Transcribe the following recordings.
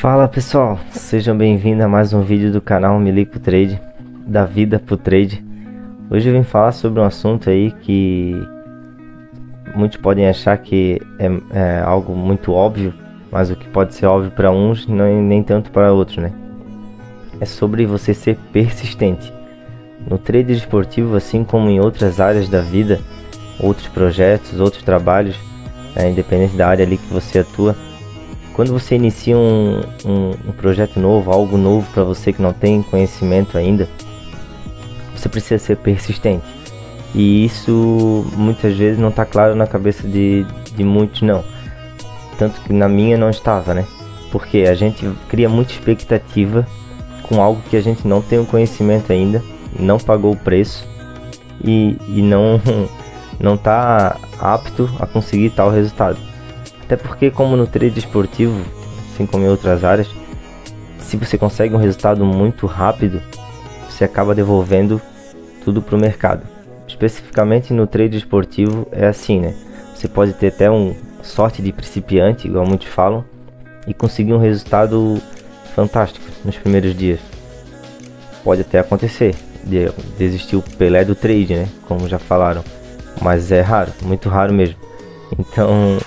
Fala pessoal, sejam bem-vindos a mais um vídeo do canal Milico Trade, da vida pro trade. Hoje eu vim falar sobre um assunto aí que muitos podem achar que é, é algo muito óbvio, mas o que pode ser óbvio para uns é nem tanto para outros, né? É sobre você ser persistente. No trade esportivo, assim como em outras áreas da vida, outros projetos, outros trabalhos, é, independente da área ali que você atua, quando você inicia um, um, um projeto novo, algo novo para você que não tem conhecimento ainda, você precisa ser persistente. E isso muitas vezes não está claro na cabeça de, de muitos, não. Tanto que na minha não estava, né? Porque a gente cria muita expectativa com algo que a gente não tem o conhecimento ainda, não pagou o preço e, e não não está apto a conseguir tal resultado. Até porque, como no trade esportivo, assim como em outras áreas, se você consegue um resultado muito rápido, você acaba devolvendo tudo para o mercado. Especificamente no trade esportivo é assim, né? Você pode ter até um sorte de principiante, igual muitos falam, e conseguir um resultado fantástico nos primeiros dias. Pode até acontecer de desistir o Pelé do trade, né? Como já falaram mas é raro, muito raro mesmo. Então,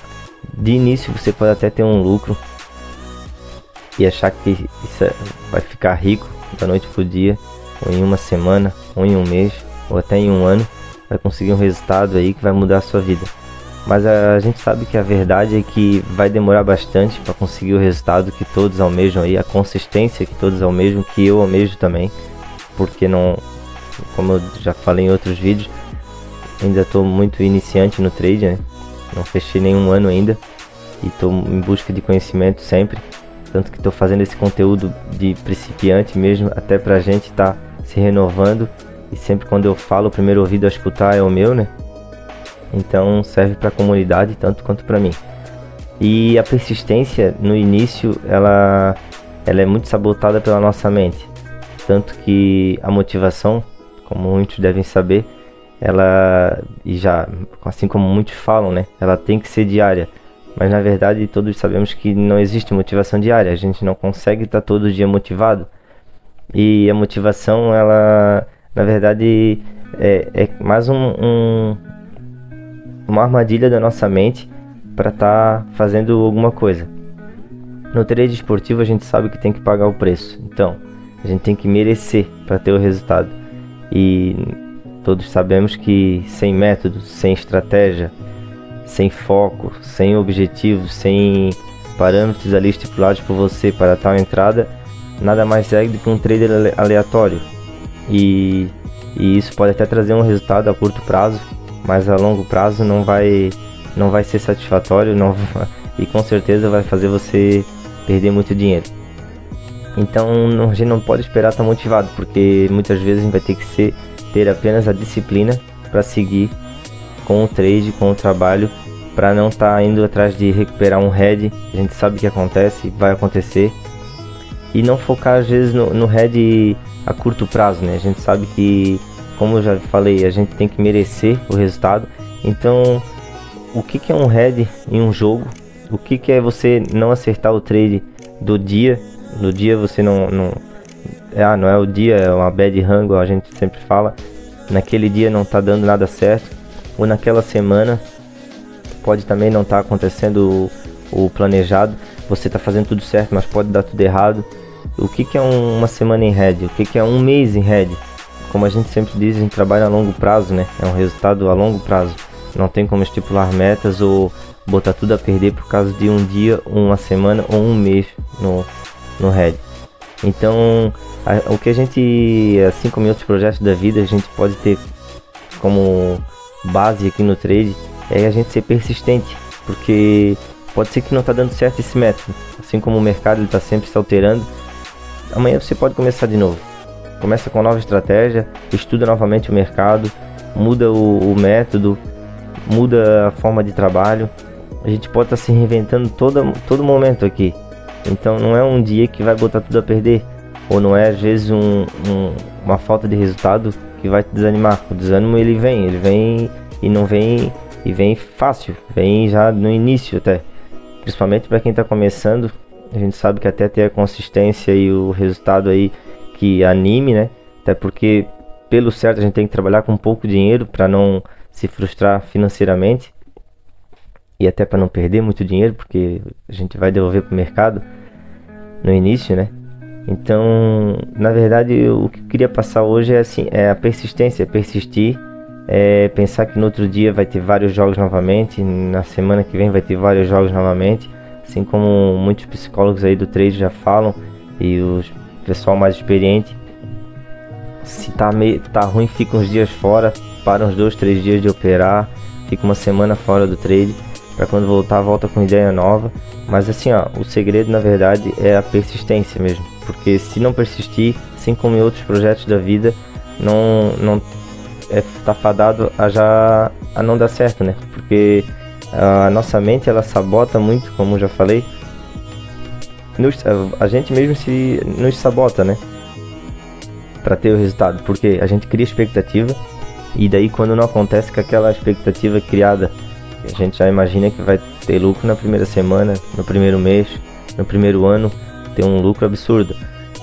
de início você pode até ter um lucro e achar que isso é, vai ficar rico da noite pro dia, ou em uma semana, ou em um mês, ou até em um ano, vai conseguir um resultado aí que vai mudar a sua vida. Mas a, gente sabe que a verdade é que vai demorar bastante para conseguir o resultado que todos almejam aí, a consistência que todos almejam, que eu almejo também, porque não, como eu já falei em outros vídeos, Ainda estou muito iniciante no trade, né? Não fechei nenhum ano ainda e estou em busca de conhecimento sempre. Tanto que estou fazendo esse conteúdo de principiante mesmo, até para a gente estar tá se renovando. E sempre quando eu falo, o primeiro ouvido a escutar é o meu, né? Então serve para a comunidade tanto quanto para mim. E a persistência no início, ela, ela é muito sabotada pela nossa mente. Tanto que a motivação, como muitos devem saber, ela e já assim como muitos falam, né, ela tem que ser diária. Mas na verdade todos sabemos que não existe motivação diária. A gente não consegue estar todo dia motivado. E a motivação, ela na verdade é, é mais um, um, uma armadilha da nossa mente para estar tá fazendo alguma coisa. No trade esportivo a gente sabe que tem que pagar o preço. Então, a gente tem que merecer para ter o resultado. E Todos sabemos que sem método, sem estratégia, sem foco, sem objetivos, sem parâmetros ali estipulados por você para tal entrada, nada mais segue do que um trader aleatório. E, e isso pode até trazer um resultado a curto prazo, mas a longo prazo não vai, não vai ser satisfatório não, e com certeza vai fazer você perder muito dinheiro. Então a gente não pode esperar estar motivado, porque muitas vezes a gente vai ter que ser ter apenas a disciplina para seguir com o trade, com o trabalho, para não estar tá indo atrás de recuperar um head. A gente sabe que acontece, vai acontecer. E não focar às vezes no, no head a curto prazo, né? A gente sabe que, como eu já falei, a gente tem que merecer o resultado. Então, o que, que é um head em um jogo? O que, que é você não acertar o trade do dia? No dia você não, não ah, não é o dia, é uma bad rango, a gente sempre fala. Naquele dia não tá dando nada certo, ou naquela semana pode também não estar tá acontecendo o, o, planejado. Você tá fazendo tudo certo, mas pode dar tudo errado. O que, que é um, uma semana em red? O que, que é um mês em red? Como a gente sempre diz, a gente trabalha a longo prazo, né? É um resultado a longo prazo. Não tem como estipular metas ou botar tudo a perder por causa de um dia, uma semana ou um mês no, no red. Então, a, o que a gente, assim como em outros projetos da vida, a gente pode ter como base aqui no trade é a gente ser persistente, porque pode ser que não está dando certo esse método, assim como o mercado está sempre se alterando. Amanhã você pode começar de novo. Começa com nova estratégia, estuda novamente o mercado, muda o, o método, muda a forma de trabalho. A gente pode estar tá se reinventando todo, todo momento aqui. Então não é um dia que vai botar tudo a perder. Ou não é às vezes um, um, uma falta de resultado que vai te desanimar. O desânimo ele vem, ele vem e não vem e vem fácil, vem já no início até. Principalmente para quem está começando, A gente sabe que até ter a consistência e o resultado aí que anime, né? Até porque pelo certo a gente tem que trabalhar com pouco dinheiro para não se frustrar financeiramente e até para não perder muito dinheiro, porque a gente vai devolver para o mercado no início, né? Então, na verdade, o que eu queria passar hoje é assim, é a persistência, persistir, é pensar que no outro dia vai ter vários jogos novamente, na semana que vem vai ter vários jogos novamente, assim como muitos psicólogos aí do trade já falam e o pessoal mais experiente, se tá meio tá ruim, fica uns dias fora, para uns dois, três dias de operar, fica uma semana fora do trade para quando voltar volta com ideia nova. Mas assim, ó, o segredo na verdade é a persistência mesmo, porque se não persistir, assim como em outros projetos da vida, não não é tá fadado a já a não dar certo, né? Porque a nossa mente ela sabota muito, como já falei. Nos, a gente mesmo se nos sabota, né? Para ter o resultado, porque a gente cria expectativa e daí quando não acontece com aquela expectativa criada a gente já imagina que vai ter lucro na primeira semana, no primeiro mês, no primeiro ano, ter um lucro absurdo.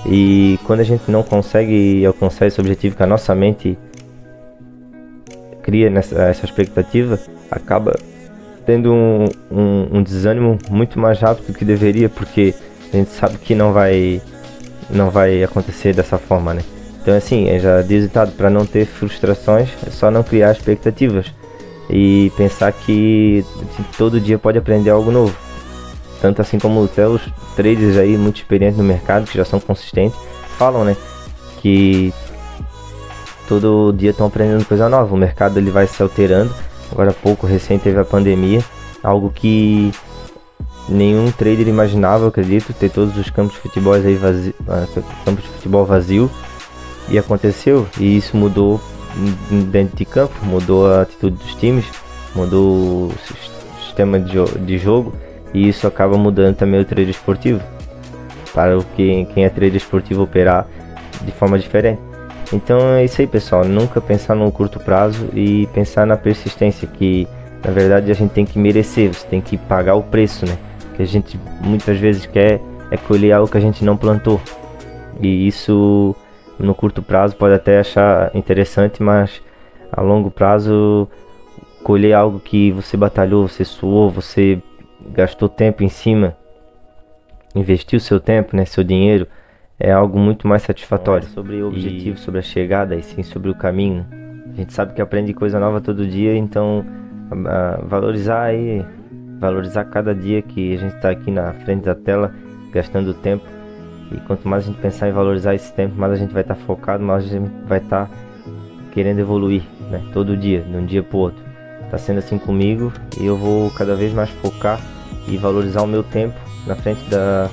E quando a gente não consegue alcançar esse objetivo que a nossa mente cria nessa, essa expectativa, acaba tendo um, um, um, desânimo muito mais rápido do que deveria, porque a gente sabe que não vai não vai acontecer dessa forma, né? Então assim, já diz para não ter frustrações, é só não criar expectativas e pensar que todo dia pode aprender algo novo. Tanto assim como até os traders aí muito experientes no mercado, que já são consistentes, falam, né, que todo dia estão aprendendo coisa nova. O mercado ele vai se alterando. Agora há pouco recém teve a pandemia, algo que nenhum trader imaginava, acredito, ter todos os campos de futebol aí vazio, ah, campos de futebol vazio e aconteceu e isso mudou dentro de campo, mudou a atitude dos times, mudou o sistema de, jo de jogo e isso acaba mudando também o trade esportivo para o que quem é trader esportivo operar de forma diferente. Então é isso aí, pessoal. Nunca pensar no curto prazo e pensar na persistência, que na verdade a gente tem que merecer, você tem que pagar o preço, né? Que a gente muitas vezes quer é colher algo que a gente não plantou. E isso no curto prazo pode até achar interessante, mas a longo prazo colher algo que você batalhou, você suou, você gastou tempo em cima, investiu seu tempo, né, seu dinheiro, é algo muito mais satisfatório. É sobre o objetivo, e... sobre a chegada, e sim sobre o caminho. A gente sabe que aprende coisa nova todo dia, então valorizar aí, valorizar cada dia que a gente está aqui na frente da tela, gastando tempo e quanto mais a gente pensar em valorizar esse tempo, mais a gente vai estar tá focado, mais a gente vai estar tá querendo evoluir, né? Todo dia, de um dia para outro. Está sendo assim comigo e eu vou cada vez mais focar e valorizar o meu tempo na frente da,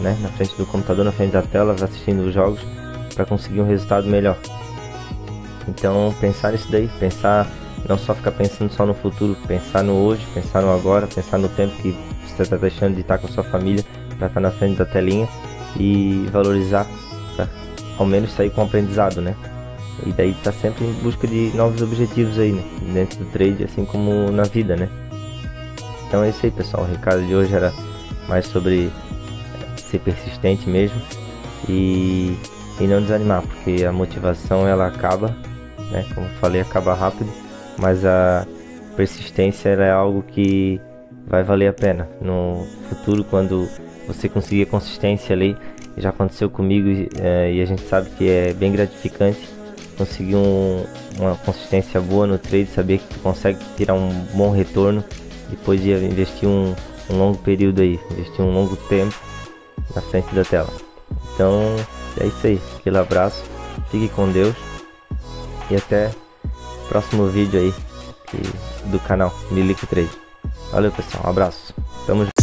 né? Na frente do computador, na frente da tela, assistindo os jogos para conseguir um resultado melhor. Então pensar nisso daí, pensar não só ficar pensando só no futuro, pensar no hoje, pensar no agora, pensar no tempo que você está deixando de estar com a sua família para estar na frente da telinha e valorizar pra ao menos sair com aprendizado, né? E daí tá sempre em busca de novos objetivos aí, né? Dentro do trade, assim como na vida, né? Então é isso aí, pessoal. O recado de hoje era mais sobre ser persistente mesmo e, e não desanimar, porque a motivação ela acaba, né? Como falei, acaba rápido, mas a persistência é algo que vai valer a pena no futuro quando você conseguir consistência ali. Já aconteceu comigo é, e a gente sabe que é bem gratificante conseguir um, uma consistência boa no trade, saber que consegue tirar um bom retorno depois de investir um, um longo período aí, investir um longo tempo na frente da tela. Então é isso aí, aquele abraço, fique com Deus e até o próximo vídeo aí do canal Milico Trade. Valeu pessoal, um abraço, tamo junto.